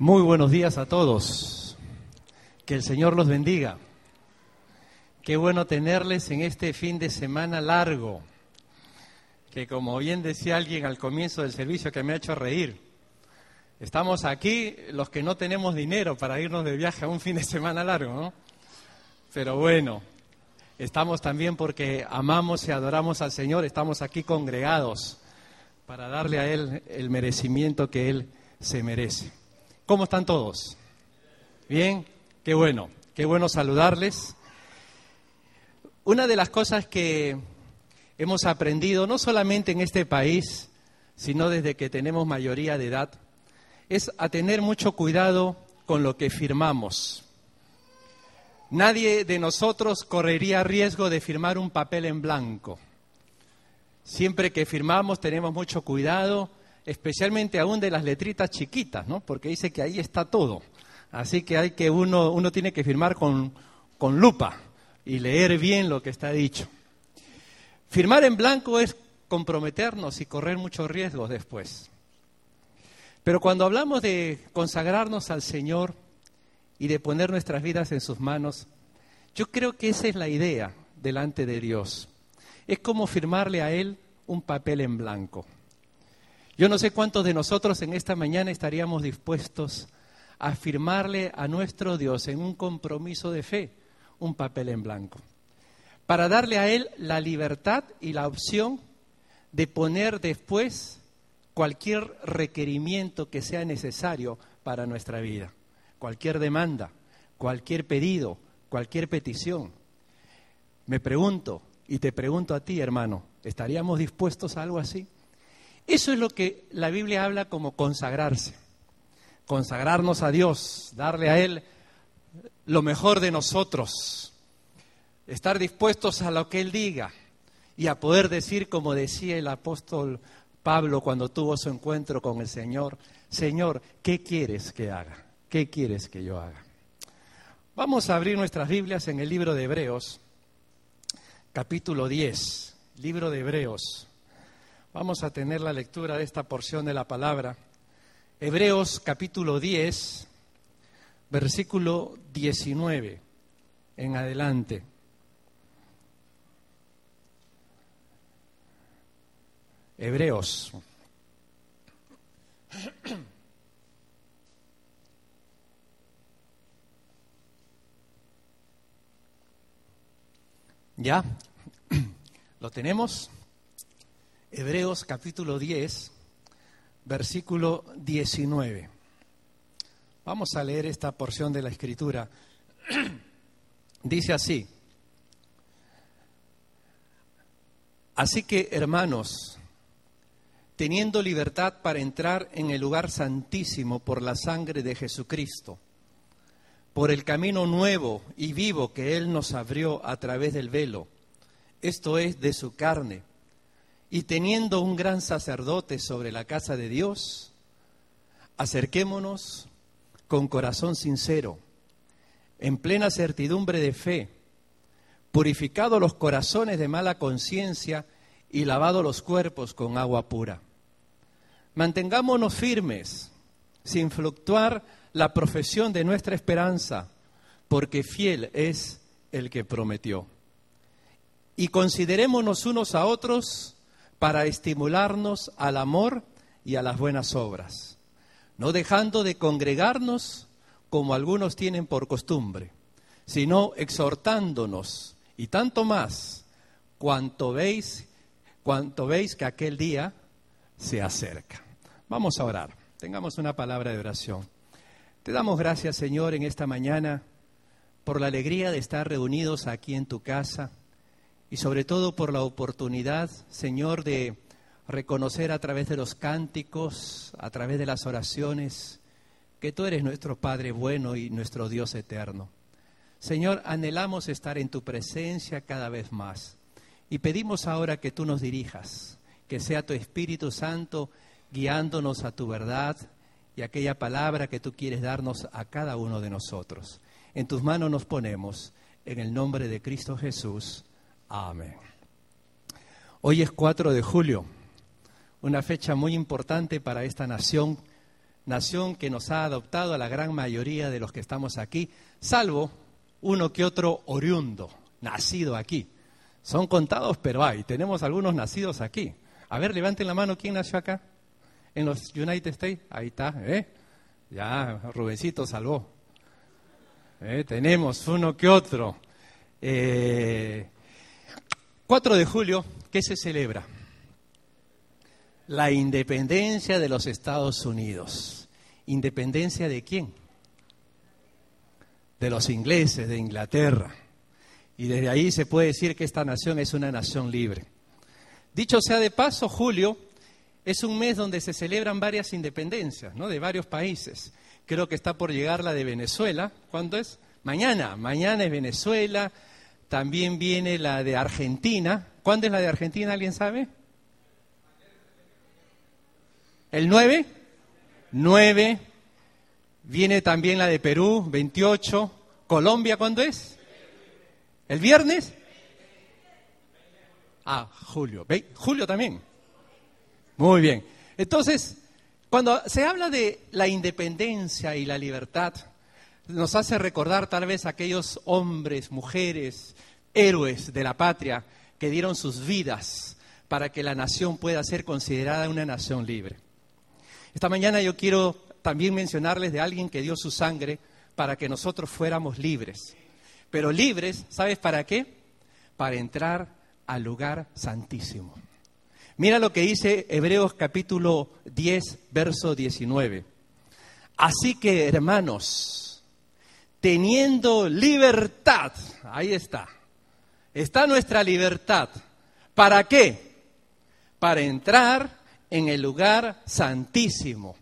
Muy buenos días a todos. Que el Señor los bendiga. Qué bueno tenerles en este fin de semana largo. Que como bien decía alguien al comienzo del servicio que me ha hecho reír, estamos aquí los que no tenemos dinero para irnos de viaje a un fin de semana largo, ¿no? Pero bueno, estamos también porque amamos y adoramos al Señor, estamos aquí congregados para darle a Él el merecimiento que Él se merece. ¿Cómo están todos? Bien, qué bueno, qué bueno saludarles. Una de las cosas que hemos aprendido, no solamente en este país, sino desde que tenemos mayoría de edad, es a tener mucho cuidado con lo que firmamos. Nadie de nosotros correría riesgo de firmar un papel en blanco. Siempre que firmamos tenemos mucho cuidado especialmente aún de las letritas chiquitas, ¿no? Porque dice que ahí está todo. Así que hay que uno, uno tiene que firmar con, con lupa y leer bien lo que está dicho. Firmar en blanco es comprometernos y correr muchos riesgos después. Pero cuando hablamos de consagrarnos al Señor y de poner nuestras vidas en sus manos, yo creo que esa es la idea delante de Dios. Es como firmarle a Él un papel en blanco. Yo no sé cuántos de nosotros en esta mañana estaríamos dispuestos a firmarle a nuestro Dios en un compromiso de fe un papel en blanco, para darle a Él la libertad y la opción de poner después cualquier requerimiento que sea necesario para nuestra vida, cualquier demanda, cualquier pedido, cualquier petición. Me pregunto, y te pregunto a ti, hermano, ¿estaríamos dispuestos a algo así? Eso es lo que la Biblia habla como consagrarse. Consagrarnos a Dios, darle a Él lo mejor de nosotros, estar dispuestos a lo que Él diga y a poder decir, como decía el apóstol Pablo cuando tuvo su encuentro con el Señor, Señor, ¿qué quieres que haga? ¿Qué quieres que yo haga? Vamos a abrir nuestras Biblias en el libro de Hebreos, capítulo 10, libro de Hebreos. Vamos a tener la lectura de esta porción de la palabra. Hebreos capítulo 10, versículo 19 en adelante. Hebreos. ¿Ya? ¿Lo tenemos? Hebreos capítulo 10, versículo 19. Vamos a leer esta porción de la escritura. Dice así, así que hermanos, teniendo libertad para entrar en el lugar santísimo por la sangre de Jesucristo, por el camino nuevo y vivo que Él nos abrió a través del velo, esto es de su carne, y teniendo un gran sacerdote sobre la casa de Dios, acerquémonos con corazón sincero, en plena certidumbre de fe, purificados los corazones de mala conciencia y lavados los cuerpos con agua pura. Mantengámonos firmes, sin fluctuar la profesión de nuestra esperanza, porque fiel es el que prometió. Y considerémonos unos a otros para estimularnos al amor y a las buenas obras, no dejando de congregarnos como algunos tienen por costumbre, sino exhortándonos y tanto más cuanto veis, cuanto veis que aquel día se acerca. Vamos a orar. Tengamos una palabra de oración. Te damos gracias, Señor, en esta mañana por la alegría de estar reunidos aquí en tu casa y sobre todo por la oportunidad, Señor, de reconocer a través de los cánticos, a través de las oraciones, que tú eres nuestro Padre bueno y nuestro Dios eterno. Señor, anhelamos estar en tu presencia cada vez más y pedimos ahora que tú nos dirijas, que sea tu Espíritu Santo guiándonos a tu verdad y aquella palabra que tú quieres darnos a cada uno de nosotros. En tus manos nos ponemos, en el nombre de Cristo Jesús. Amén. Hoy es 4 de julio, una fecha muy importante para esta nación nación que nos ha adoptado a la gran mayoría de los que estamos aquí, salvo uno que otro oriundo, nacido aquí. Son contados, pero hay. Tenemos algunos nacidos aquí. A ver, levanten la mano, ¿quién nació acá? En los United States. Ahí está, ¿eh? Ya, Rubencito salvó. ¿Eh? Tenemos uno que otro. Eh, 4 de julio, ¿qué se celebra? La independencia de los Estados Unidos. ¿Independencia de quién? De los ingleses, de Inglaterra. Y desde ahí se puede decir que esta nación es una nación libre. Dicho sea de paso, julio es un mes donde se celebran varias independencias, ¿no? De varios países. Creo que está por llegar la de Venezuela. ¿Cuándo es? Mañana. Mañana es Venezuela. También viene la de Argentina. ¿Cuándo es la de Argentina? ¿Alguien sabe? ¿El 9? 9. Viene también la de Perú, 28. ¿Colombia cuándo es? ¿El viernes? Ah, julio. Julio también. Muy bien. Entonces, cuando se habla de la independencia y la libertad, nos hace recordar tal vez aquellos hombres, mujeres, héroes de la patria que dieron sus vidas para que la nación pueda ser considerada una nación libre. Esta mañana yo quiero también mencionarles de alguien que dio su sangre para que nosotros fuéramos libres. Pero libres, ¿sabes para qué? Para entrar al lugar santísimo. Mira lo que dice Hebreos capítulo 10, verso 19. Así que, hermanos, teniendo libertad, ahí está, está nuestra libertad. ¿Para qué? Para entrar en el lugar santísimo.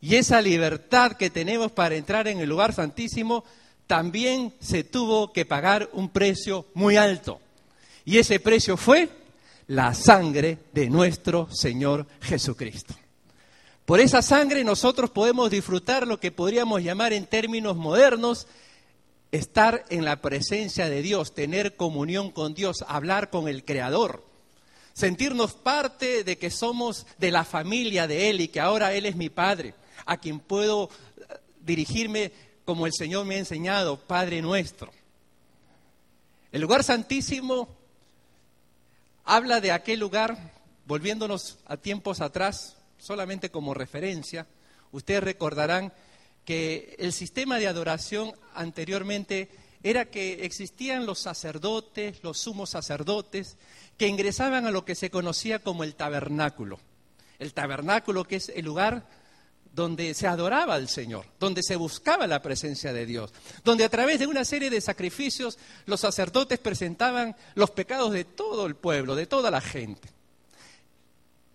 Y esa libertad que tenemos para entrar en el lugar santísimo también se tuvo que pagar un precio muy alto. Y ese precio fue la sangre de nuestro Señor Jesucristo. Por esa sangre nosotros podemos disfrutar lo que podríamos llamar en términos modernos estar en la presencia de Dios, tener comunión con Dios, hablar con el Creador, sentirnos parte de que somos de la familia de Él y que ahora Él es mi Padre, a quien puedo dirigirme como el Señor me ha enseñado, Padre nuestro. El lugar santísimo habla de aquel lugar, volviéndonos a tiempos atrás, solamente como referencia, ustedes recordarán que el sistema de adoración anteriormente era que existían los sacerdotes, los sumos sacerdotes, que ingresaban a lo que se conocía como el tabernáculo. El tabernáculo que es el lugar donde se adoraba al Señor, donde se buscaba la presencia de Dios, donde a través de una serie de sacrificios los sacerdotes presentaban los pecados de todo el pueblo, de toda la gente.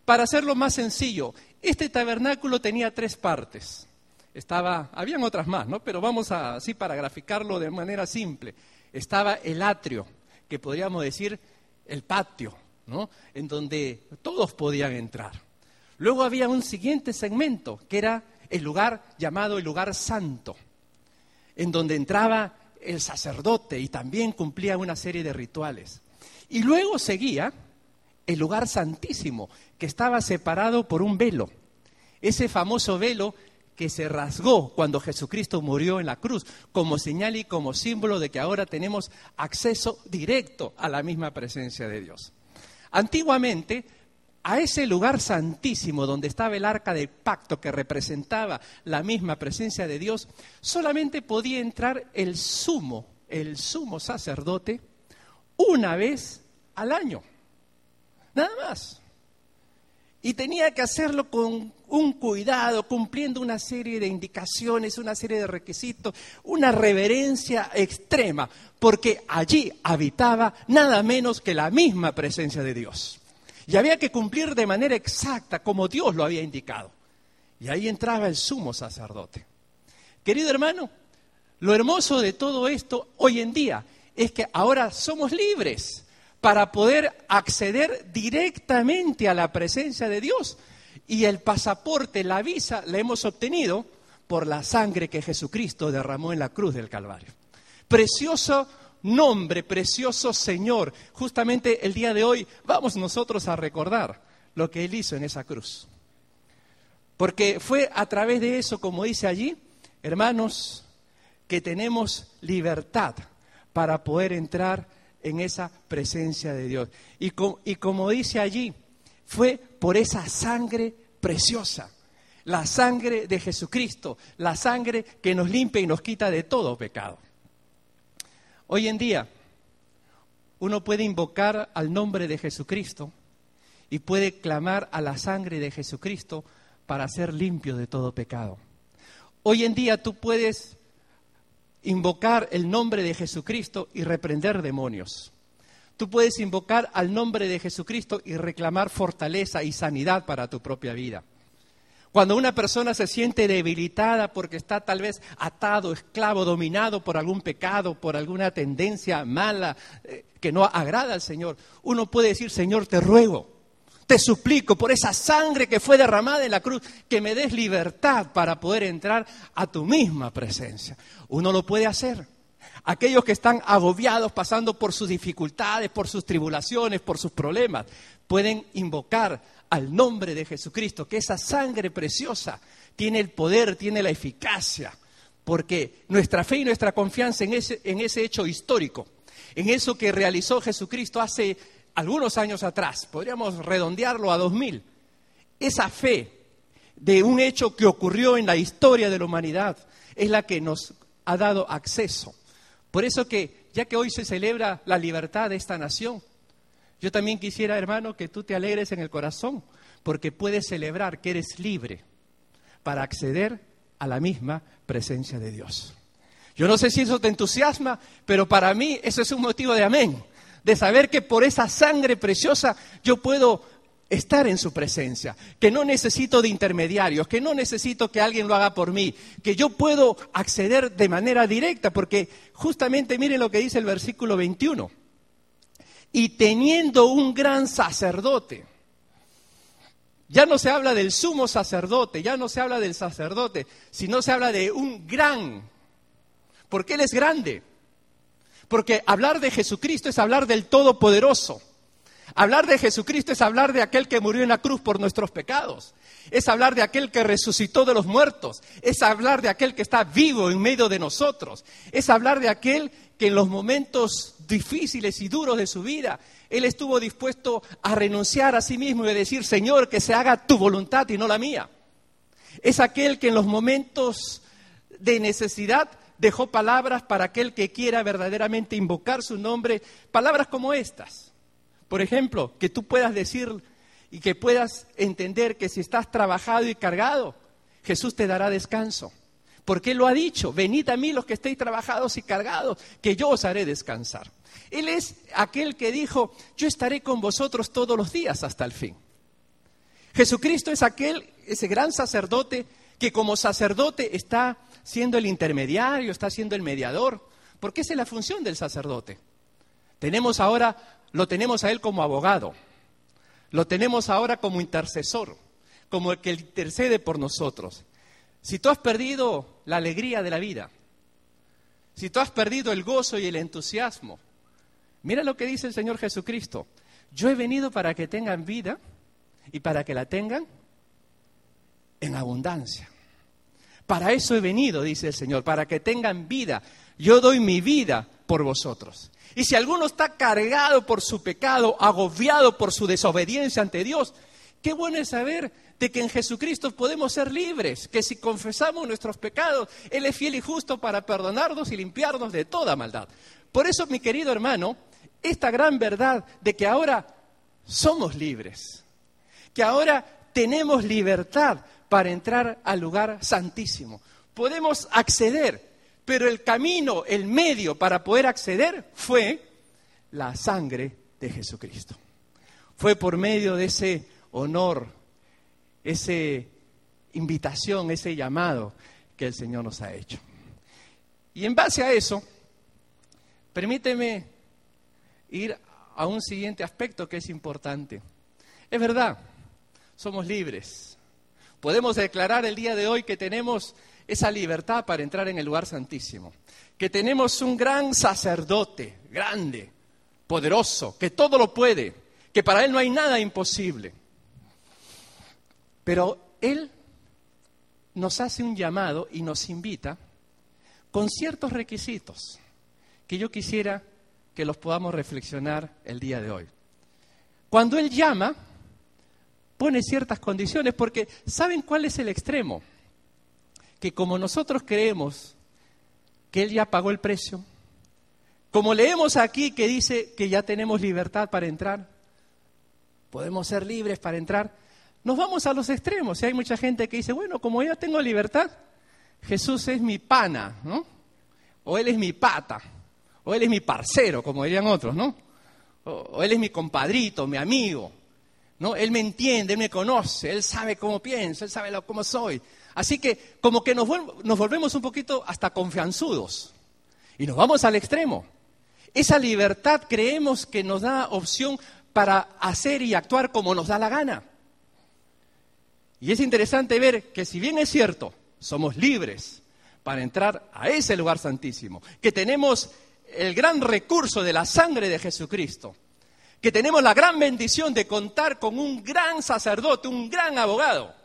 Para hacerlo más sencillo, este tabernáculo tenía tres partes. Estaba, habían otras más, ¿no? Pero vamos a, así para graficarlo de manera simple. Estaba el atrio, que podríamos decir el patio, ¿no? En donde todos podían entrar. Luego había un siguiente segmento, que era el lugar llamado el lugar santo, en donde entraba el sacerdote y también cumplía una serie de rituales. Y luego seguía el lugar santísimo, que estaba separado por un velo. Ese famoso velo que se rasgó cuando Jesucristo murió en la cruz, como señal y como símbolo de que ahora tenemos acceso directo a la misma presencia de Dios. Antiguamente a ese lugar santísimo donde estaba el arca del pacto que representaba la misma presencia de Dios, solamente podía entrar el sumo, el sumo sacerdote, una vez al año. Nada más. Y tenía que hacerlo con un cuidado, cumpliendo una serie de indicaciones, una serie de requisitos, una reverencia extrema, porque allí habitaba nada menos que la misma presencia de Dios. Y había que cumplir de manera exacta como Dios lo había indicado. Y ahí entraba el sumo sacerdote. Querido hermano, lo hermoso de todo esto hoy en día es que ahora somos libres para poder acceder directamente a la presencia de Dios. Y el pasaporte, la visa, la hemos obtenido por la sangre que Jesucristo derramó en la cruz del Calvario. Precioso nombre, precioso Señor. Justamente el día de hoy vamos nosotros a recordar lo que Él hizo en esa cruz. Porque fue a través de eso, como dice allí, hermanos, que tenemos libertad para poder entrar en esa presencia de Dios. Y, como dice allí, fue por esa sangre preciosa, la sangre de Jesucristo, la sangre que nos limpia y nos quita de todo pecado. Hoy en día, uno puede invocar al nombre de Jesucristo y puede clamar a la sangre de Jesucristo para ser limpio de todo pecado. Hoy en día tú puedes invocar el nombre de Jesucristo y reprender demonios. Tú puedes invocar al nombre de Jesucristo y reclamar fortaleza y sanidad para tu propia vida. Cuando una persona se siente debilitada porque está tal vez atado, esclavo, dominado por algún pecado, por alguna tendencia mala eh, que no agrada al Señor, uno puede decir, Señor, te ruego, te suplico por esa sangre que fue derramada en la cruz, que me des libertad para poder entrar a tu misma presencia. Uno lo puede hacer. Aquellos que están agobiados, pasando por sus dificultades, por sus tribulaciones, por sus problemas, pueden invocar al nombre de Jesucristo, que esa sangre preciosa tiene el poder, tiene la eficacia, porque nuestra fe y nuestra confianza en ese, en ese hecho histórico, en eso que realizó Jesucristo hace algunos años atrás, podríamos redondearlo a 2000, esa fe de un hecho que ocurrió en la historia de la humanidad es la que nos ha dado acceso. Por eso que, ya que hoy se celebra la libertad de esta nación, yo también quisiera, hermano, que tú te alegres en el corazón, porque puedes celebrar que eres libre para acceder a la misma presencia de Dios. Yo no sé si eso te entusiasma, pero para mí eso es un motivo de amén, de saber que por esa sangre preciosa yo puedo estar en su presencia, que no necesito de intermediarios, que no necesito que alguien lo haga por mí, que yo puedo acceder de manera directa, porque justamente miren lo que dice el versículo 21 y teniendo un gran sacerdote. Ya no se habla del sumo sacerdote, ya no se habla del sacerdote, sino se habla de un gran. Porque Él es grande. Porque hablar de Jesucristo es hablar del Todopoderoso. Hablar de Jesucristo es hablar de aquel que murió en la cruz por nuestros pecados. Es hablar de aquel que resucitó de los muertos. Es hablar de aquel que está vivo en medio de nosotros. Es hablar de aquel que en los momentos difíciles y duros de su vida, Él estuvo dispuesto a renunciar a sí mismo y a decir, Señor, que se haga tu voluntad y no la mía. Es aquel que en los momentos de necesidad dejó palabras para aquel que quiera verdaderamente invocar su nombre, palabras como estas. Por ejemplo, que tú puedas decir y que puedas entender que si estás trabajado y cargado, Jesús te dará descanso. Porque lo ha dicho, venid a mí los que estéis trabajados y cargados, que yo os haré descansar. Él es aquel que dijo, yo estaré con vosotros todos los días hasta el fin. Jesucristo es aquel, ese gran sacerdote, que como sacerdote está siendo el intermediario, está siendo el mediador, porque esa es la función del sacerdote. Tenemos ahora, lo tenemos a Él como abogado, lo tenemos ahora como intercesor, como el que intercede por nosotros. Si tú has perdido la alegría de la vida, si tú has perdido el gozo y el entusiasmo, mira lo que dice el Señor Jesucristo. Yo he venido para que tengan vida y para que la tengan en abundancia. Para eso he venido, dice el Señor, para que tengan vida. Yo doy mi vida por vosotros. Y si alguno está cargado por su pecado, agobiado por su desobediencia ante Dios, qué bueno es saber de que en Jesucristo podemos ser libres, que si confesamos nuestros pecados, Él es fiel y justo para perdonarnos y limpiarnos de toda maldad. Por eso, mi querido hermano, esta gran verdad de que ahora somos libres, que ahora tenemos libertad para entrar al lugar santísimo, podemos acceder, pero el camino, el medio para poder acceder fue la sangre de Jesucristo. Fue por medio de ese honor esa invitación, ese llamado que el Señor nos ha hecho. Y en base a eso, permíteme ir a un siguiente aspecto que es importante. Es verdad, somos libres. Podemos declarar el día de hoy que tenemos esa libertad para entrar en el lugar santísimo, que tenemos un gran sacerdote, grande, poderoso, que todo lo puede, que para él no hay nada imposible. Pero Él nos hace un llamado y nos invita con ciertos requisitos que yo quisiera que los podamos reflexionar el día de hoy. Cuando Él llama, pone ciertas condiciones porque ¿saben cuál es el extremo? Que como nosotros creemos que Él ya pagó el precio, como leemos aquí que dice que ya tenemos libertad para entrar, podemos ser libres para entrar, nos vamos a los extremos. Y hay mucha gente que dice, bueno, como ya tengo libertad, Jesús es mi pana, ¿no? O Él es mi pata, o Él es mi parcero, como dirían otros, ¿no? O, Él es mi compadrito, mi amigo, ¿no? Él me entiende, Él me conoce, Él sabe cómo pienso, Él sabe cómo soy. Así que como que nos, nos volvemos un poquito hasta confianzudos y nos vamos al extremo. Esa libertad creemos que nos da opción para hacer y actuar como nos da la gana. Y es interesante ver que si bien es cierto, somos libres para entrar a ese lugar santísimo, que tenemos el gran recurso de la sangre de Jesucristo, que tenemos la gran bendición de contar con un gran sacerdote, un gran abogado.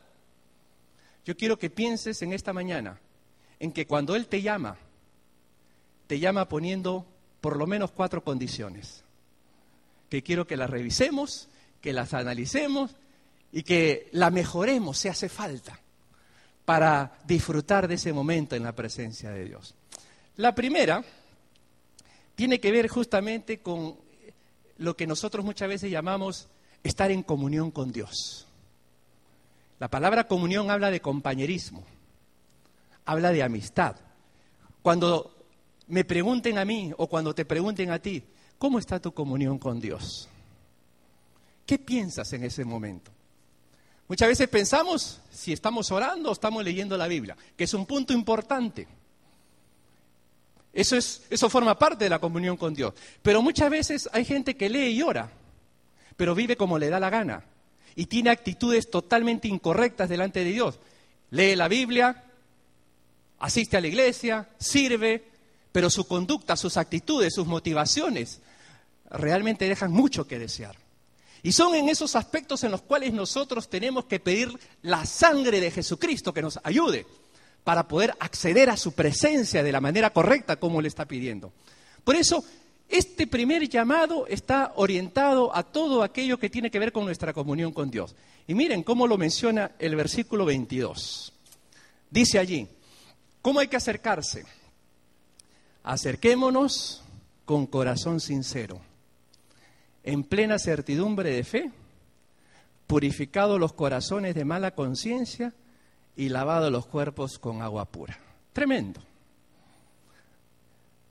Yo quiero que pienses en esta mañana en que cuando Él te llama, te llama poniendo por lo menos cuatro condiciones, que quiero que las revisemos, que las analicemos y que la mejoremos si hace falta para disfrutar de ese momento en la presencia de Dios. La primera tiene que ver justamente con lo que nosotros muchas veces llamamos estar en comunión con Dios. La palabra comunión habla de compañerismo, habla de amistad. Cuando me pregunten a mí o cuando te pregunten a ti, ¿cómo está tu comunión con Dios? ¿Qué piensas en ese momento? Muchas veces pensamos si estamos orando o estamos leyendo la Biblia, que es un punto importante. Eso, es, eso forma parte de la comunión con Dios. Pero muchas veces hay gente que lee y ora, pero vive como le da la gana y tiene actitudes totalmente incorrectas delante de Dios. Lee la Biblia, asiste a la iglesia, sirve, pero su conducta, sus actitudes, sus motivaciones realmente dejan mucho que desear. Y son en esos aspectos en los cuales nosotros tenemos que pedir la sangre de Jesucristo que nos ayude para poder acceder a su presencia de la manera correcta como le está pidiendo. Por eso, este primer llamado está orientado a todo aquello que tiene que ver con nuestra comunión con Dios. Y miren cómo lo menciona el versículo 22. Dice allí, ¿cómo hay que acercarse? Acerquémonos con corazón sincero en plena certidumbre de fe, purificado los corazones de mala conciencia y lavado los cuerpos con agua pura. Tremendo.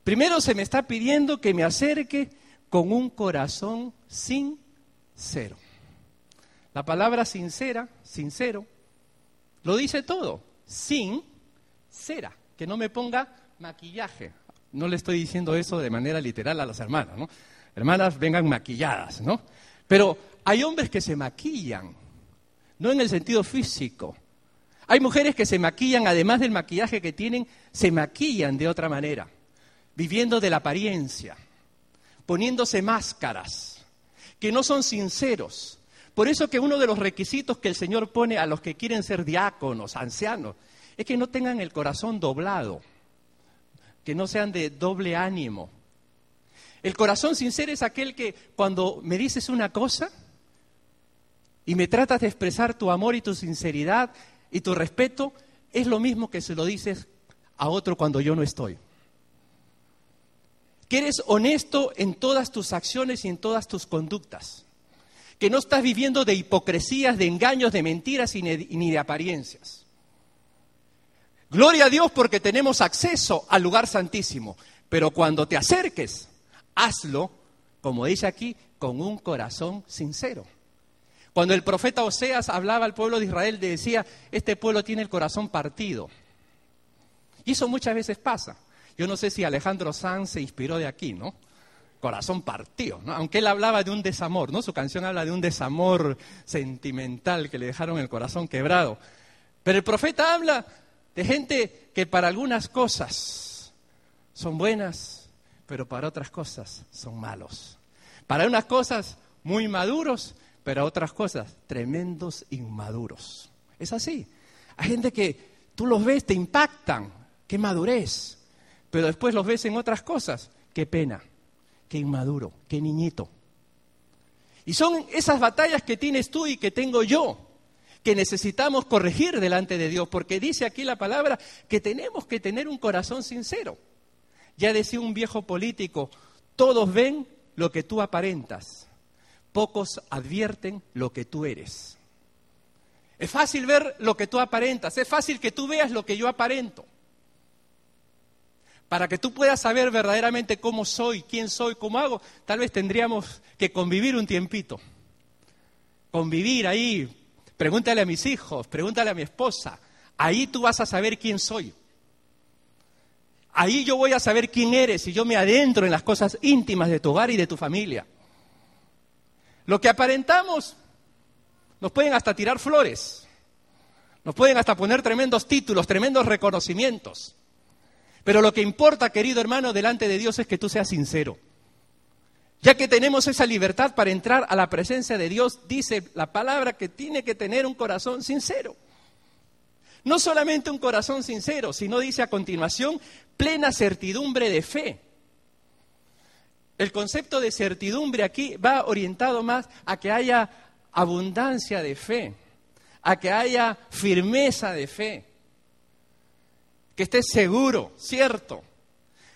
Primero se me está pidiendo que me acerque con un corazón sincero. La palabra sincera, sincero, lo dice todo. Sin cera, que no me ponga maquillaje. No le estoy diciendo eso de manera literal a las hermanas, ¿no? hermanas vengan maquilladas, ¿no? Pero hay hombres que se maquillan, no en el sentido físico. Hay mujeres que se maquillan, además del maquillaje que tienen, se maquillan de otra manera, viviendo de la apariencia, poniéndose máscaras, que no son sinceros. Por eso que uno de los requisitos que el Señor pone a los que quieren ser diáconos, ancianos, es que no tengan el corazón doblado, que no sean de doble ánimo, el corazón sincero es aquel que cuando me dices una cosa y me tratas de expresar tu amor y tu sinceridad y tu respeto, es lo mismo que se lo dices a otro cuando yo no estoy. Que eres honesto en todas tus acciones y en todas tus conductas. Que no estás viviendo de hipocresías, de engaños, de mentiras ni de apariencias. Gloria a Dios porque tenemos acceso al lugar santísimo. Pero cuando te acerques, hazlo, como dice aquí, con un corazón sincero. Cuando el profeta Oseas hablaba al pueblo de Israel, decía, este pueblo tiene el corazón partido. Y eso muchas veces pasa. Yo no sé si Alejandro Sanz se inspiró de aquí, ¿no? Corazón partido, ¿no? Aunque él hablaba de un desamor, ¿no? Su canción habla de un desamor sentimental que le dejaron el corazón quebrado. Pero el profeta habla de gente que para algunas cosas son buenas, pero para otras cosas son malos. Para unas cosas muy maduros, pero otras cosas tremendos inmaduros. Es así. Hay gente que Tú los ves, te impactan, qué madurez. Pero después los ves en otras cosas, qué pena, qué inmaduro, qué niñito. Y son esas batallas que tienes tú y que tengo yo, que necesitamos corregir delante de Dios, porque dice aquí la palabra que tenemos que tener un corazón sincero. Ya decía un viejo político, todos ven lo que tú aparentas, pocos advierten lo que tú eres. Es fácil ver lo que tú aparentas, es fácil que tú veas lo que yo aparento. Para que tú puedas saber verdaderamente cómo soy, quién soy, cómo hago, tal vez tendríamos que convivir un tiempito. Convivir ahí, pregúntale a mis hijos, pregúntale a mi esposa. Ahí tú vas a saber quién soy. Ahí yo voy a saber quién eres y yo me adentro en las cosas íntimas de tu hogar y de tu familia. Lo que aparentamos nos pueden hasta tirar flores, nos pueden hasta poner tremendos títulos, tremendos reconocimientos. Pero lo que importa, querido hermano, delante de Dios es que tú seas sincero. Ya que tenemos esa libertad para entrar a la presencia de Dios, dice la palabra que tiene que tener un corazón sincero. No solamente un corazón sincero, sino dice a continuación, plena certidumbre de fe. El concepto de certidumbre aquí va orientado más a que haya abundancia de fe, a que haya firmeza de fe que estés seguro, cierto,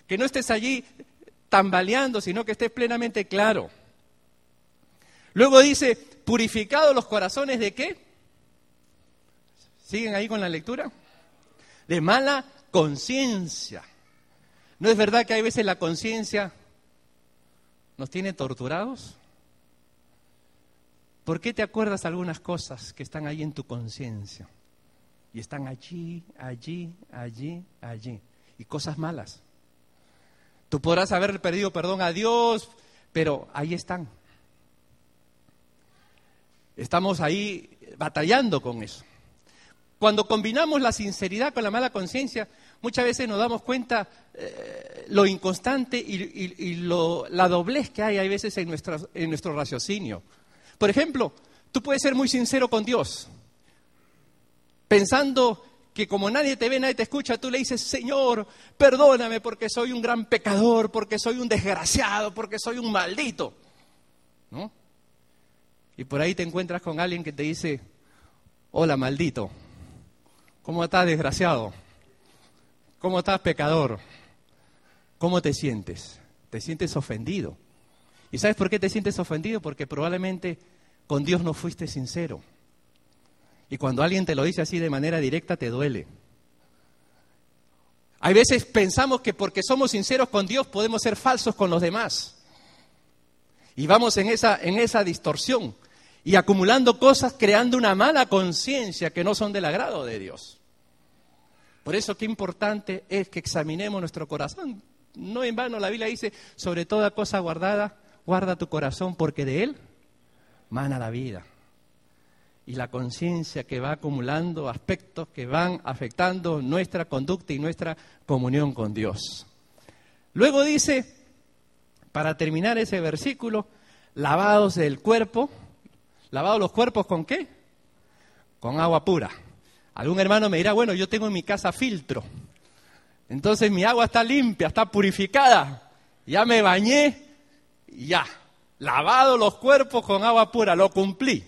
que no estés allí tambaleando, sino que estés plenamente claro. Luego dice, purificados los corazones de qué? ¿Siguen ahí con la lectura? De mala conciencia. ¿No es verdad que hay veces la conciencia nos tiene torturados? ¿Por qué te acuerdas algunas cosas que están ahí en tu conciencia? Y están allí, allí, allí, allí. Y cosas malas. Tú podrás haber pedido perdón a Dios, pero ahí están. Estamos ahí batallando con eso. Cuando combinamos la sinceridad con la mala conciencia, muchas veces nos damos cuenta eh, lo inconstante y, la doblez que hay, hay veces en, en nuestro raciocinio. Por ejemplo, tú puedes ser muy sincero con Dios, pensando que como nadie te ve, nadie te escucha, tú le dices, Señor, perdóname porque soy un gran pecador, porque soy un desgraciado, porque soy un maldito. ¿No? Y por ahí te encuentras con alguien que te dice, hola maldito, ¿cómo estás desgraciado? ¿Cómo estás pecador? ¿Cómo te sientes? Te sientes ofendido. ¿Y sabes por qué te sientes ofendido? Porque probablemente con Dios no fuiste sincero. Y cuando alguien te lo dice así de manera directa, te duele. Hay veces pensamos que porque somos sinceros con Dios podemos ser falsos con los demás. Y vamos en esa, en esa distorsión y acumulando cosas, creando una mala conciencia que no son del agrado de Dios. Por eso qué importante es que examinemos nuestro corazón. No en vano la Biblia dice, sobre toda cosa guardada, guarda tu corazón porque de él mana la vida y la conciencia que va acumulando aspectos que van afectando nuestra conducta y nuestra comunión con Dios. Luego dice, para terminar ese versículo, lavados del cuerpo, lavados los cuerpos con qué? Con agua pura. Algún hermano me dirá, bueno, yo tengo en mi casa filtro, entonces mi agua está limpia, está purificada, ya me bañé, ya, lavado los cuerpos con agua pura, lo cumplí.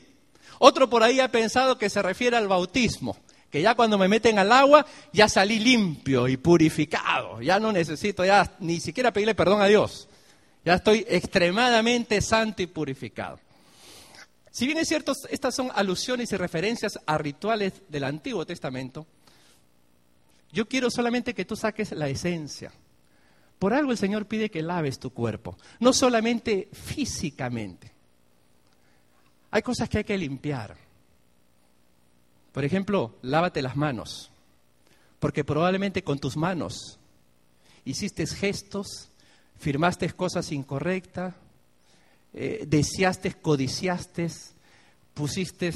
Otro por ahí ha pensado que se refiere al bautismo, que ya cuando me meten al agua ya salí limpio y purificado, ya no necesito ya ni siquiera pedirle perdón a Dios, ya estoy extremadamente santo y purificado. Si bien es cierto, estas son alusiones y referencias a rituales del Antiguo Testamento, yo quiero solamente que tú saques la esencia. Por algo el Señor pide que laves tu cuerpo, no solamente físicamente, hay cosas que hay que limpiar. Por ejemplo, lávate las manos, porque probablemente con tus manos hiciste gestos, firmaste cosas incorrectas, eh, deseaste, codiciaste, pusiste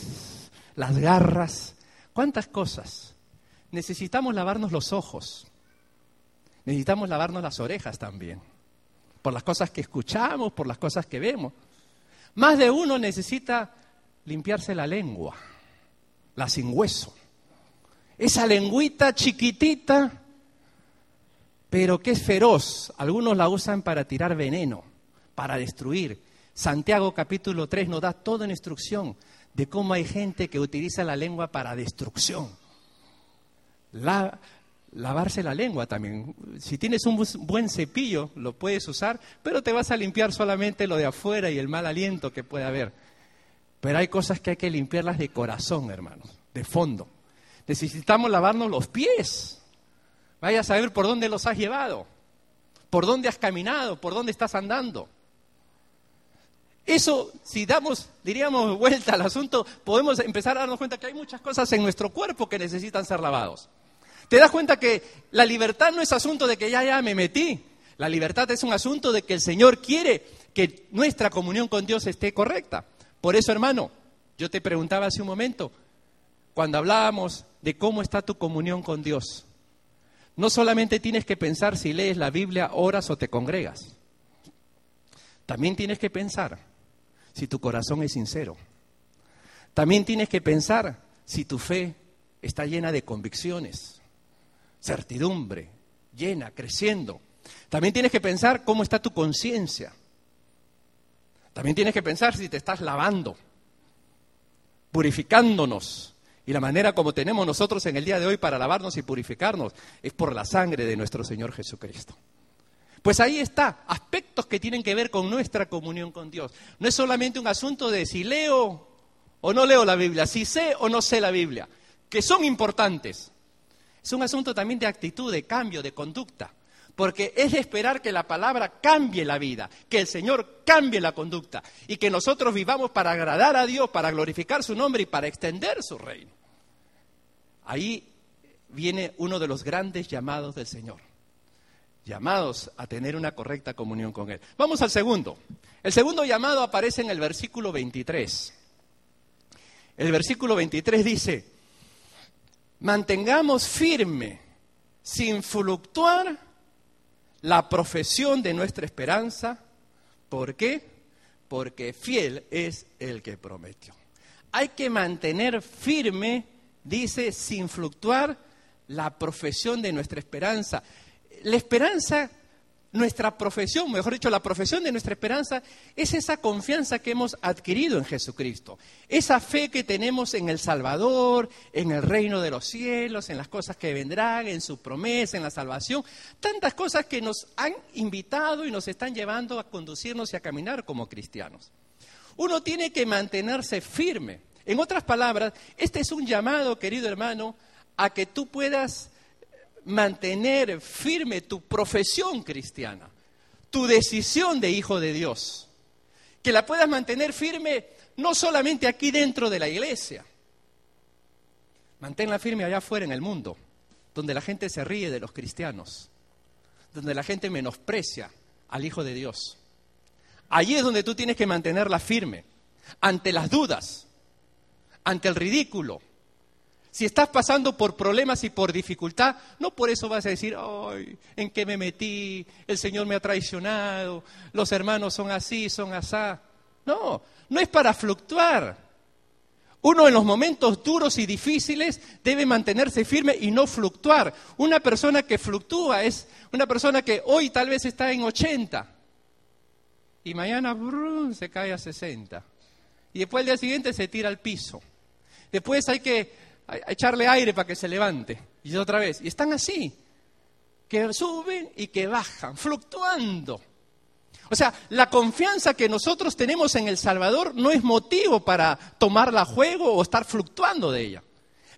las garras. ¿Cuántas cosas? Necesitamos lavarnos los ojos, necesitamos lavarnos las orejas también, por las cosas que escuchamos, por las cosas que vemos. Más de uno necesita limpiarse la lengua, la sin hueso. Esa lengüita chiquitita, pero que es feroz. Algunos la usan para tirar veneno, para destruir. Santiago capítulo 3 nos da toda una instrucción de cómo hay gente que utiliza la lengua para destrucción. La, lavarse la lengua también. Si tienes un buen cepillo, lo puedes usar, pero te vas a limpiar solamente lo de afuera y el mal aliento que puede haber. Pero hay cosas que hay que limpiarlas de corazón, hermanos, de fondo. Necesitamos lavarnos los pies. Vaya a saber por dónde los has llevado, por dónde has caminado, por dónde estás andando. Eso, si damos, diríamos, vuelta al asunto, podemos empezar a darnos cuenta que hay muchas cosas en nuestro cuerpo que necesitan ser lavados. ¿Te das cuenta que la libertad no es asunto de que ya, ya me metí? La libertad es un asunto de que el Señor quiere que nuestra comunión con Dios esté correcta. Por eso, hermano, yo te preguntaba hace un momento, cuando hablábamos de cómo está tu comunión con Dios, no solamente tienes que pensar si lees la Biblia, oras o te congregas. También tienes que pensar si tu corazón es sincero. También tienes que pensar si tu fe está llena de convicciones certidumbre, llena, creciendo. También tienes que pensar cómo está tu conciencia. También tienes que pensar si te estás lavando, purificándonos. Y la manera como tenemos nosotros en el día de hoy para lavarnos y purificarnos es por la sangre de nuestro Señor Jesucristo. Pues ahí está, aspectos que tienen que ver con nuestra comunión con Dios. No es solamente un asunto de si leo o no leo la Biblia, si sé o no sé la Biblia, que son importantes, es un asunto también de actitud, de cambio, de conducta. Porque es esperar que la palabra cambie la vida, que el Señor cambie la conducta y que nosotros vivamos para agradar a Dios, para glorificar su nombre y para extender su reino. Ahí viene uno de los grandes llamados del Señor. Llamados a tener una correcta comunión con Él. Vamos al segundo. El segundo llamado aparece en el versículo 23. El versículo 23 dice, mantengamos firme, sin fluctuar, la profesión de nuestra esperanza. ¿Por qué? Porque fiel es el que prometió. Hay que mantener firme, dice, sin fluctuar, la profesión de nuestra esperanza. La esperanza nuestra profesión, mejor dicho, la profesión de nuestra esperanza es esa confianza que hemos adquirido en Jesucristo, esa fe que tenemos en el Salvador, en el reino de los cielos, en las cosas que vendrán, en su promesa, en la salvación, tantas cosas que nos han invitado y nos están llevando a conducirnos y a caminar como cristianos. Uno tiene que mantenerse firme. En otras palabras, este es un llamado, querido hermano, a que tú puedas mantener firme tu profesión cristiana, tu decisión de hijo de Dios. Que la puedas mantener firme no solamente aquí dentro de la iglesia, manténla firme allá afuera en el mundo, donde la gente se ríe de los cristianos, donde la gente menosprecia al Hijo de Dios. Allí es donde tú tienes que mantenerla firme, ante las dudas, ante el ridículo, si estás pasando por problemas y por dificultad, no por eso vas a decir, ay, ¿en qué me metí? El Señor me ha traicionado, los hermanos son así, son asá. No, no es para fluctuar. Uno en los momentos duros y difíciles debe mantenerse firme y no fluctuar. Una persona que fluctúa es una persona que hoy tal vez está en 80 y mañana se cae a 60. Y después el día siguiente se tira al piso. Después hay que a, echarle aire para que se levante. Y otra vez. Y están así, que suben y que bajan, fluctuando. O sea, la confianza que nosotros tenemos en el Salvador no es motivo para tomarla a juego o estar fluctuando de ella.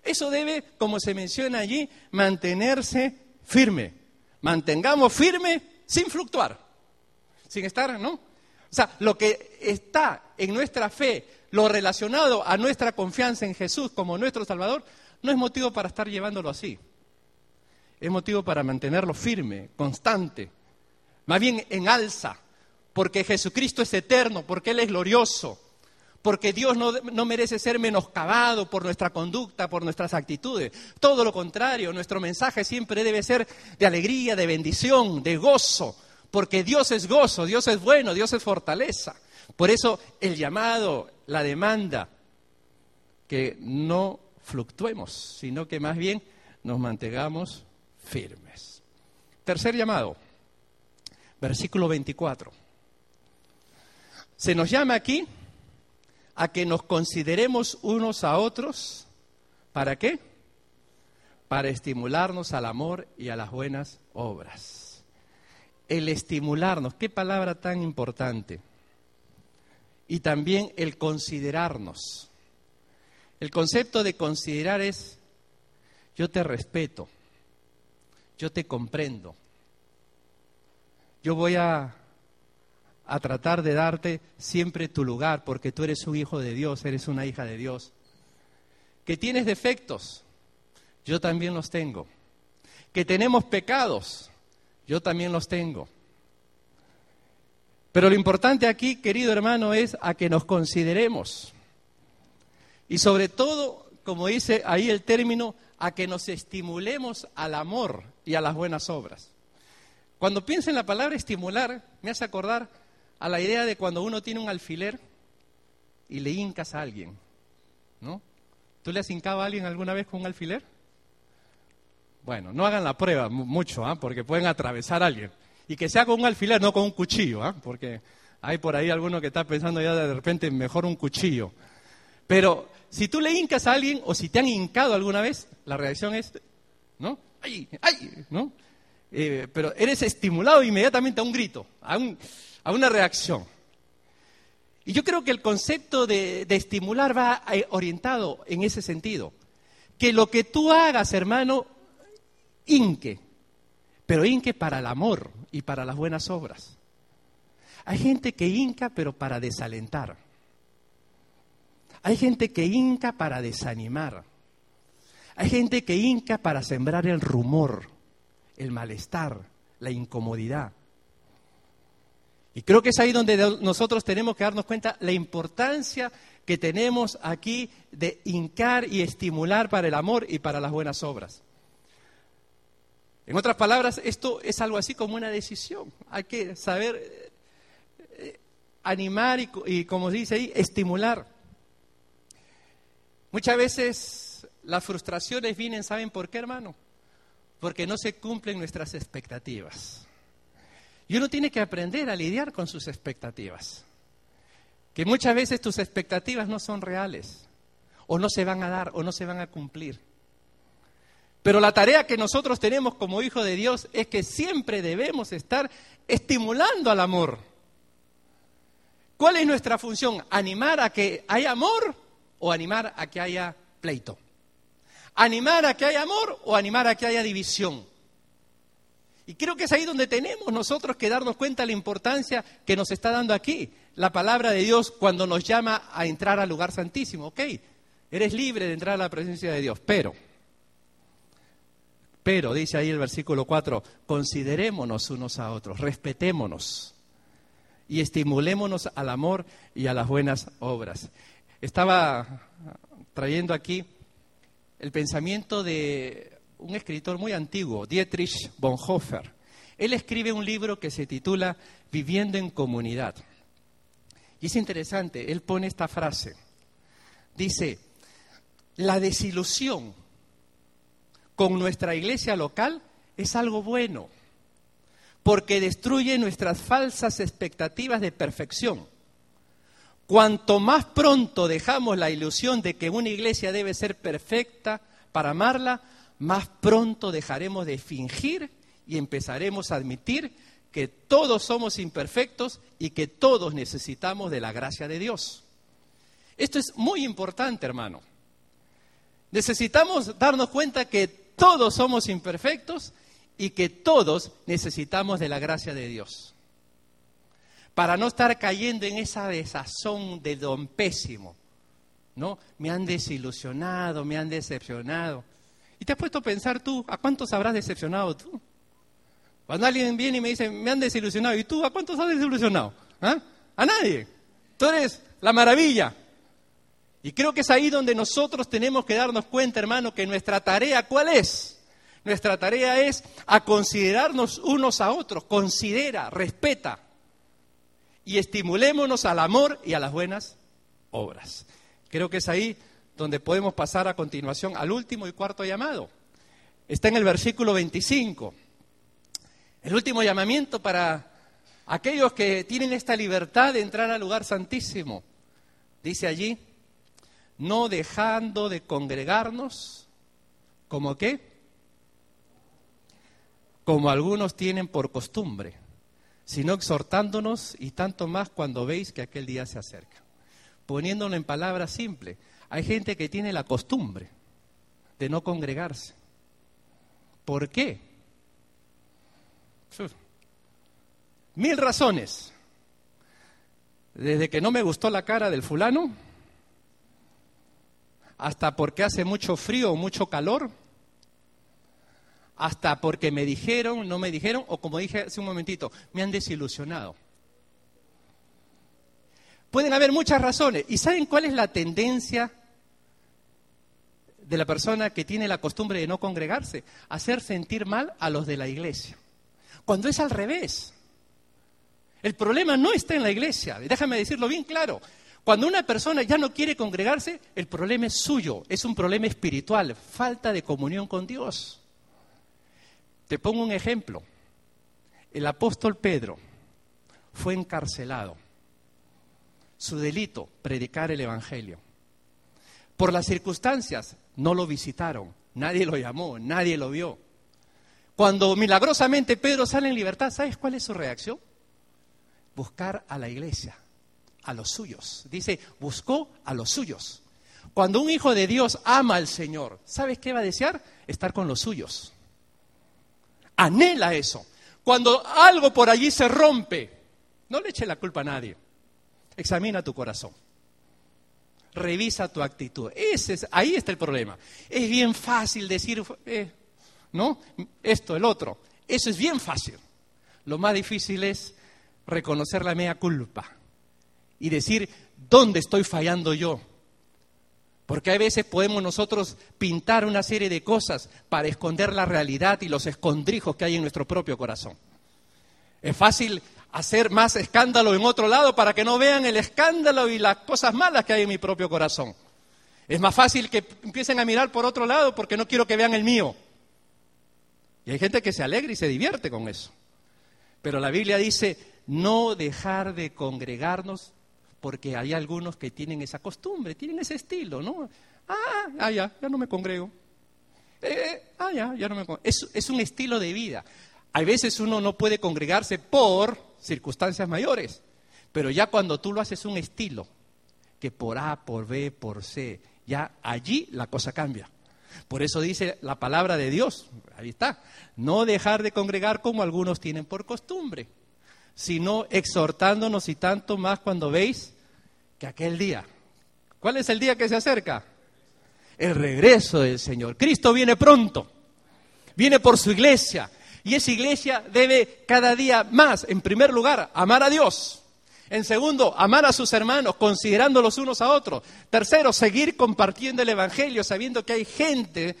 Eso debe, como se menciona allí, mantenerse firme. Mantengamos firme sin fluctuar, sin estar, ¿no? O sea, lo que está en nuestra fe lo relacionado a nuestra confianza en Jesús como nuestro Salvador, no es motivo para estar llevándolo así. Es motivo para mantenerlo firme, constante, más bien en alza, porque Jesucristo es eterno, porque Él es glorioso, porque Dios no, no, merece ser menoscabado por nuestra conducta, por nuestras actitudes. Todo lo contrario, nuestro mensaje siempre debe ser de alegría, de bendición, de gozo, porque Dios es gozo, Dios es bueno, Dios es fortaleza. Por eso el llamado, la demanda, que no fluctuemos, sino que más bien nos mantengamos firmes. Tercer llamado, versículo 24. Se nos llama aquí a que nos consideremos unos a otros. ¿Para qué? Para estimularnos al amor y a las buenas obras. El estimularnos, qué palabra tan importante. Y también el considerarnos. El concepto de considerar es, yo te respeto, yo te comprendo, yo voy a a tratar de darte siempre tu lugar, porque tú eres un hijo de Dios, eres una hija de Dios. Que tienes defectos, yo también los tengo. Que tenemos pecados, yo también los tengo. Pero lo importante aquí, querido hermano, es a que nos consideremos. Y sobre todo, como dice ahí el término, a que nos estimulemos al amor y a las buenas obras. Cuando pienso en la palabra estimular, me hace acordar a la idea de cuando uno tiene un alfiler y le hincas a alguien, ¿no? ¿Tú le has hincado a alguien alguna vez con un alfiler? Bueno, no hagan la prueba mucho, ¿ah? porque pueden atravesar a alguien. Y que sea con un alfiler, no con un cuchillo, ¿ah? porque hay por ahí alguno que está pensando ya de repente mejor un cuchillo. Pero si tú le hincas a alguien o si te han hincado alguna vez, la reacción es, ¿no? ¡Ay! ¡Ay! ¿no? Eh, pero eres estimulado inmediatamente a un grito, a un, a una reacción. Y yo creo que el concepto de, estimular va eh, orientado en ese sentido. Que lo que tú hagas, hermano, inque, pero inque para el amor y para las buenas obras. Hay gente que inca, pero para desalentar. Hay gente que inca para desanimar. Hay gente que inca para sembrar el rumor, el malestar, la incomodidad. Y creo que es ahí donde nosotros tenemos que darnos cuenta la importancia que tenemos aquí de hincar y estimular para el amor y para las buenas obras. En otras palabras, esto es algo así como una decisión. Hay que saber eh, animar y, y, como dice ahí, estimular. Muchas veces las frustraciones vienen, ¿saben por qué, hermano? Porque no se cumplen nuestras expectativas. Y uno tiene que aprender a lidiar con sus expectativas. Que muchas veces tus expectativas no son reales, o no se van a dar, o no se van a cumplir. Pero la tarea que nosotros tenemos como hijos de Dios es que siempre debemos estar estimulando al amor. ¿Cuál es nuestra función? ¿Animar a que haya amor o animar a que haya pleito? ¿Animar a que haya amor o animar a que haya división? Y creo que es ahí donde tenemos nosotros que darnos cuenta de la importancia que nos está dando aquí la palabra de Dios cuando nos llama a entrar al lugar santísimo. Ok, eres libre de entrar a la presencia de Dios, pero, pero, dice ahí el versículo 4, considerémonos unos a otros, respetémonos y estimulémonos al amor y a las buenas obras. Estaba trayendo aquí el pensamiento de un escritor muy antiguo, Dietrich Bonhoeffer. Él escribe un libro que se titula Viviendo en comunidad. Y es interesante, él pone esta frase. Dice, la desilusión con nuestra iglesia local es algo bueno, porque destruye nuestras falsas expectativas de perfección. Cuanto más pronto dejamos la ilusión de que una iglesia debe ser perfecta para amarla, más pronto dejaremos de fingir y empezaremos a admitir que todos somos imperfectos y que todos necesitamos de la gracia de Dios. Esto es muy importante, hermano. Necesitamos darnos cuenta que todos somos imperfectos y que todos necesitamos de la gracia de Dios. Para no estar cayendo en esa desazón de don pésimo. ¿No? Me han desilusionado, me han decepcionado. ¿Y te has puesto a pensar tú, a cuántos habrás decepcionado tú? Cuando alguien viene y me dice, me han desilusionado, ¿y tú a cuántos has desilusionado? ¿Ah? A nadie. Tú eres la maravilla. Y creo que es ahí donde nosotros tenemos que darnos cuenta, hermano, que nuestra tarea, ¿cuál es? Nuestra tarea es a considerarnos unos a otros, considera, respeta y estimulémonos al amor y a las buenas obras. Creo que es ahí donde podemos pasar a continuación al último y cuarto llamado. Está en el versículo 25. El último llamamiento para aquellos que tienen esta libertad de entrar al lugar santísimo. Dice allí, no dejando de congregarnos, ¿como qué? Como algunos tienen por costumbre, sino exhortándonos y tanto más cuando veis que aquel día se acerca. Poniéndolo en palabras simples, hay gente que tiene la costumbre de no congregarse. ¿Por qué? Mil razones. Desde que no me gustó la cara del fulano, hasta porque hace mucho frío o mucho calor, hasta porque me dijeron, no me dijeron, o como dije hace un momentito, me han desilusionado. Pueden haber muchas razones. ¿Y saben cuál es la tendencia de la persona que tiene la costumbre de no congregarse? Hacer sentir mal a los de la iglesia. Cuando es al revés. El problema no está en la iglesia. Déjame decirlo bien claro. Cuando una persona ya no quiere congregarse, el problema es suyo, es un problema espiritual, falta de comunión con Dios. Te pongo un ejemplo. El apóstol Pedro fue encarcelado. Su delito, predicar el Evangelio. Por las circunstancias, no lo visitaron, nadie lo llamó, nadie lo vio. Cuando milagrosamente Pedro sale en libertad, ¿sabes cuál es su reacción? Buscar a la iglesia, a los suyos. Dice, buscó a los suyos. Cuando un hijo de Dios ama al Señor, ¿sabes qué va a desear? Estar con los suyos. Anhela eso. Cuando algo por allí se rompe, no le eche la culpa a nadie. Examina tu corazón. Revisa tu actitud. Ese es, ahí está el problema. Es bien fácil decir, eh, ¿no? Esto, el otro. Eso es bien fácil. Lo más difícil es reconocer la mea culpa y decir, ¿dónde estoy fallando yo? Porque a veces podemos nosotros pintar una serie de cosas para esconder la realidad y los escondrijos que hay en nuestro propio corazón. Es fácil hacer más escándalo en otro lado para que no vean el escándalo y las cosas malas que hay en mi propio corazón. Es más fácil que empiecen a mirar por otro lado porque no quiero que vean el mío. Y hay gente que se alegra y se divierte con eso. Pero la Biblia dice, no dejar de congregarnos porque hay algunos que tienen esa costumbre, tienen ese estilo, ¿no? Ah, ah ya, ya no me congrego. Eh, eh, ah, ya, ya no me congrego. Es, es un estilo de vida. Hay veces uno no puede congregarse por circunstancias mayores, pero ya cuando tú lo haces un estilo, que por A, por B, por C, ya allí la cosa cambia. Por eso dice la palabra de Dios, ahí está, no dejar de congregar como algunos tienen por costumbre sino exhortándonos y tanto más cuando veis que aquel día, ¿cuál es el día que se acerca? El regreso del Señor. Cristo viene pronto, viene por su iglesia y esa iglesia debe cada día más, en primer lugar, amar a Dios. En segundo, amar a sus hermanos, considerándolos unos a otros. Tercero, seguir compartiendo el Evangelio, sabiendo que hay gente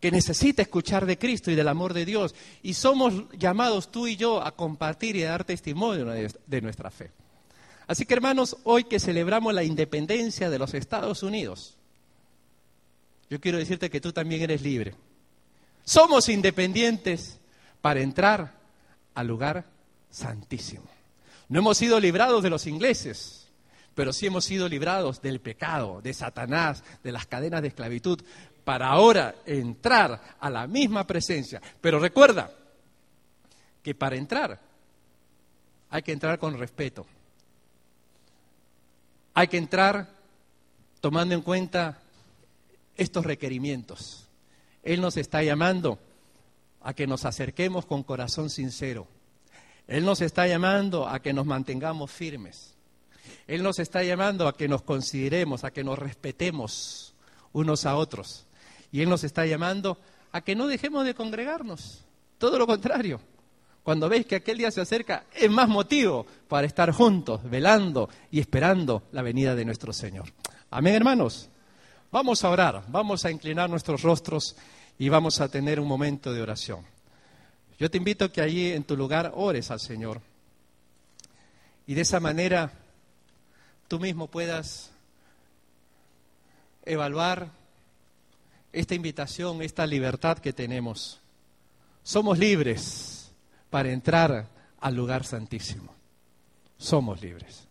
que necesita escuchar de Cristo y del amor de Dios. Y somos llamados tú y yo a compartir y a dar testimonio de nuestra fe. Así que hermanos, hoy que celebramos la independencia de los Estados Unidos, yo quiero decirte que tú también eres libre. Somos independientes para entrar al lugar santísimo. No hemos sido librados de los ingleses, pero sí hemos sido librados del pecado, de Satanás, de las cadenas de esclavitud para ahora entrar a la misma presencia. Pero recuerda que para entrar hay que entrar con respeto. Hay que entrar tomando en cuenta estos requerimientos. Él nos está llamando a que nos acerquemos con corazón sincero. Él nos está llamando a que nos mantengamos firmes. Él nos está llamando a que nos consideremos, a que nos respetemos unos a otros. Y Él nos está llamando a que no dejemos de congregarnos. Todo lo contrario. Cuando veis que aquel día se acerca, es más motivo para estar juntos, velando y esperando la venida de nuestro Señor. Amén, hermanos. Vamos a orar, vamos a inclinar nuestros rostros y vamos a tener un momento de oración. Yo te invito que allí en tu lugar ores al Señor. Y de esa manera tú mismo puedas evaluar esta invitación, esta libertad que tenemos. Somos libres para entrar al lugar santísimo. Somos libres.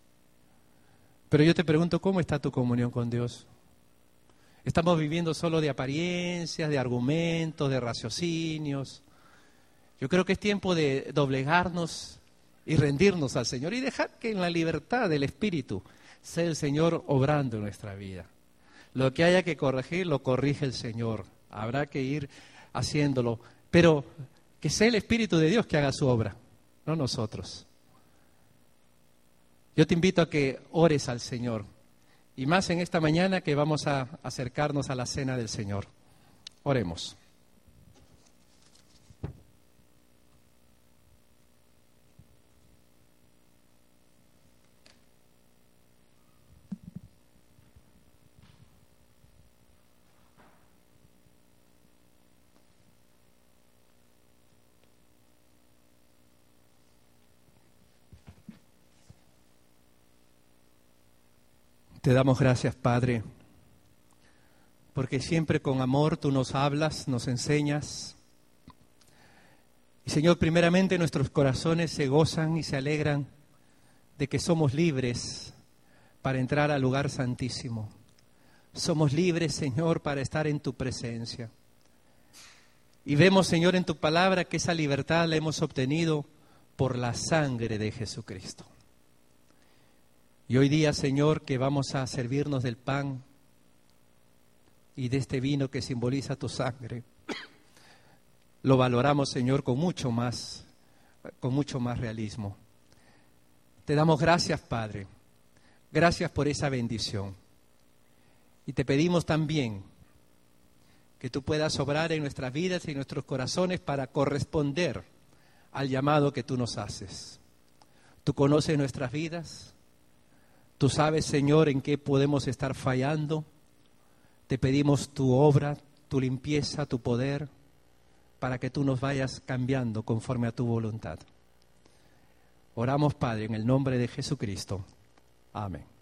Pero yo te pregunto, ¿cómo está tu comunión con Dios? Estamos viviendo solo de apariencias, de argumentos, de raciocinios. Yo creo que es tiempo de doblegarnos y rendirnos al Señor y dejar que en la libertad del Espíritu sea el Señor obrando en nuestra vida. Lo que haya que corregir, lo corrige el Señor. Habrá que ir haciéndolo. Pero que sea el Espíritu de Dios que haga su obra, no nosotros. Yo te invito a que ores al Señor. Y más en esta mañana que vamos a acercarnos a la cena del Señor. Oremos. Te damos gracias, Padre, porque siempre con amor tú nos hablas, nos enseñas. Y Señor, primeramente nuestros corazones se gozan y se alegran de que somos libres para entrar al lugar santísimo. Somos libres, Señor, para estar en tu presencia. Y vemos, Señor, en tu palabra que esa libertad la hemos obtenido por la sangre de Jesucristo. Y hoy día, Señor, que vamos a servirnos del pan y de este vino que simboliza tu sangre, lo valoramos, Señor, con mucho más, con mucho más realismo. Te damos gracias, Padre. Gracias por esa bendición. Y te pedimos también que tú puedas obrar en nuestras vidas y en nuestros corazones para corresponder al llamado que tú nos haces. Tú conoces nuestras vidas, Tú sabes, Señor, en qué podemos estar fallando. Te pedimos tu obra, tu limpieza, tu poder, para que tú nos vayas cambiando conforme a tu voluntad. Oramos, Padre, en el nombre de Jesucristo. Amén.